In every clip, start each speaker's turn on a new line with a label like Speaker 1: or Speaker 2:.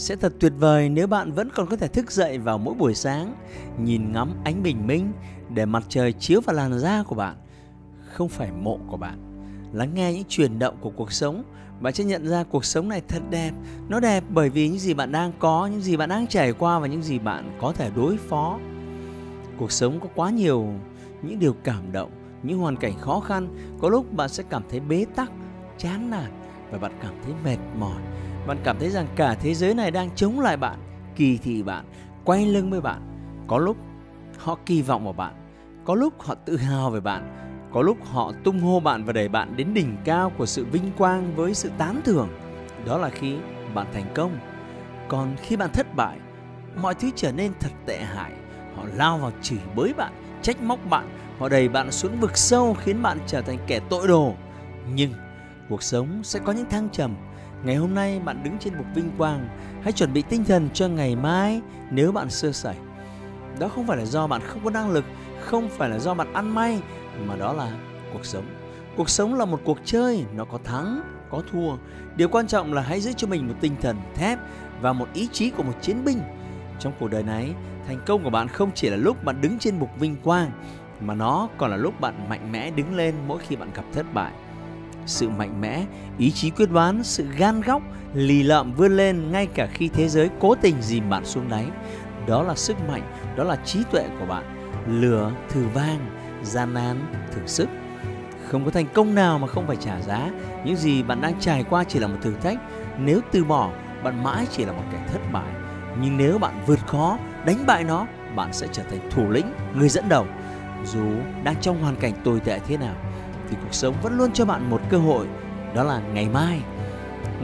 Speaker 1: Sẽ thật tuyệt vời nếu bạn vẫn còn có thể thức dậy vào mỗi buổi sáng, nhìn ngắm ánh bình minh để mặt trời chiếu vào làn da của bạn, không phải mộ của bạn. Lắng nghe những chuyển động của cuộc sống, bạn sẽ nhận ra cuộc sống này thật đẹp. Nó đẹp bởi vì những gì bạn đang có, những gì bạn đang trải qua và những gì bạn có thể đối phó. Cuộc sống có quá nhiều những điều cảm động, những hoàn cảnh khó khăn. Có lúc bạn sẽ cảm thấy bế tắc, chán nản và bạn cảm thấy mệt mỏi bạn cảm thấy rằng cả thế giới này đang chống lại bạn, kỳ thị bạn, quay lưng với bạn. Có lúc họ kỳ vọng vào bạn, có lúc họ tự hào về bạn, có lúc họ tung hô bạn và đẩy bạn đến đỉnh cao của sự vinh quang với sự tán thưởng. Đó là khi bạn thành công. Còn khi bạn thất bại, mọi thứ trở nên thật tệ hại. Họ lao vào chửi bới bạn, trách móc bạn, họ đẩy bạn xuống vực sâu khiến bạn trở thành kẻ tội đồ. Nhưng cuộc sống sẽ có những thăng trầm Ngày hôm nay bạn đứng trên bục vinh quang, hãy chuẩn bị tinh thần cho ngày mai nếu bạn sơ sẩy. Đó không phải là do bạn không có năng lực, không phải là do bạn ăn may, mà đó là cuộc sống. Cuộc sống là một cuộc chơi, nó có thắng, có thua. Điều quan trọng là hãy giữ cho mình một tinh thần thép và một ý chí của một chiến binh. Trong cuộc đời này, thành công của bạn không chỉ là lúc bạn đứng trên bục vinh quang, mà nó còn là lúc bạn mạnh mẽ đứng lên mỗi khi bạn gặp thất bại sự mạnh mẽ, ý chí quyết đoán, sự gan góc, lì lợm vươn lên ngay cả khi thế giới cố tình dìm bạn xuống đáy. Đó là sức mạnh, đó là trí tuệ của bạn. Lửa thử vang, gian nan thử sức. Không có thành công nào mà không phải trả giá. Những gì bạn đang trải qua chỉ là một thử thách. Nếu từ bỏ, bạn mãi chỉ là một kẻ thất bại. Nhưng nếu bạn vượt khó, đánh bại nó, bạn sẽ trở thành thủ lĩnh, người dẫn đầu. Dù đang trong hoàn cảnh tồi tệ thế nào, thì cuộc sống vẫn luôn cho bạn một cơ hội, đó là ngày mai.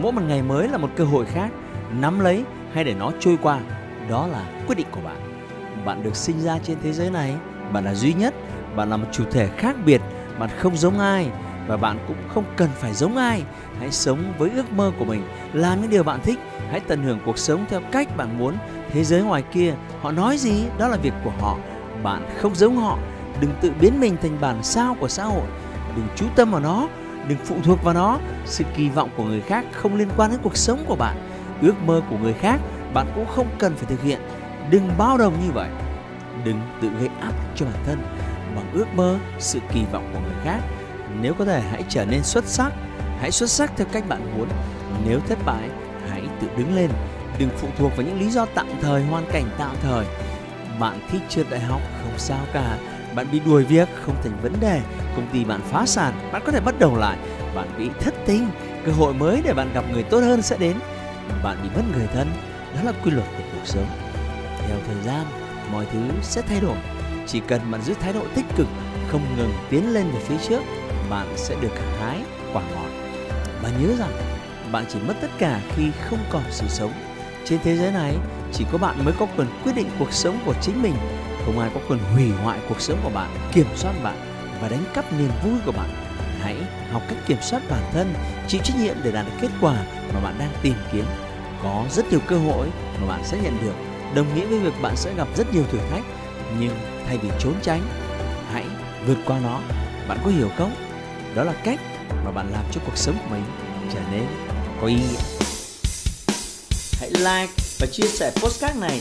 Speaker 1: Mỗi một ngày mới là một cơ hội khác, nắm lấy hay để nó trôi qua, đó là quyết định của bạn. Bạn được sinh ra trên thế giới này, bạn là duy nhất, bạn là một chủ thể khác biệt, bạn không giống ai và bạn cũng không cần phải giống ai. Hãy sống với ước mơ của mình, làm những điều bạn thích, hãy tận hưởng cuộc sống theo cách bạn muốn. Thế giới ngoài kia, họ nói gì? Đó là việc của họ, bạn không giống họ. Đừng tự biến mình thành bản sao của xã hội đừng chú tâm vào nó, đừng phụ thuộc vào nó. Sự kỳ vọng của người khác không liên quan đến cuộc sống của bạn. Ước mơ của người khác bạn cũng không cần phải thực hiện. Đừng bao đồng như vậy. Đừng tự gây áp cho bản thân. Bằng ước mơ, sự kỳ vọng của người khác, nếu có thể hãy trở nên xuất sắc. Hãy xuất sắc theo cách bạn muốn. Nếu thất bại, hãy tự đứng lên. Đừng phụ thuộc vào những lý do tạm thời, hoàn cảnh tạm thời. Bạn thích trượt đại học không sao cả bạn bị đuổi việc không thành vấn đề, công ty bạn phá sản, bạn có thể bắt đầu lại. Bạn bị thất tình, cơ hội mới để bạn gặp người tốt hơn sẽ đến. Bạn bị mất người thân, đó là quy luật của cuộc sống. Theo thời gian, mọi thứ sẽ thay đổi. Chỉ cần bạn giữ thái độ tích cực, không ngừng tiến lên về phía trước, bạn sẽ được hái quả ngọt. Và nhớ rằng, bạn chỉ mất tất cả khi không còn sự sống. Trên thế giới này, chỉ có bạn mới có quyền quyết định cuộc sống của chính mình không ai có quyền hủy hoại cuộc sống của bạn, kiểm soát bạn và đánh cắp niềm vui của bạn. Hãy học cách kiểm soát bản thân, chịu trách nhiệm để đạt được kết quả mà bạn đang tìm kiếm. Có rất nhiều cơ hội mà bạn sẽ nhận được, đồng nghĩa với việc bạn sẽ gặp rất nhiều thử thách. Nhưng thay vì trốn tránh, hãy vượt qua nó. Bạn có hiểu không? Đó là cách mà bạn làm cho cuộc sống của mình trở nên có ý nghĩa. Hãy like và chia sẻ postcard này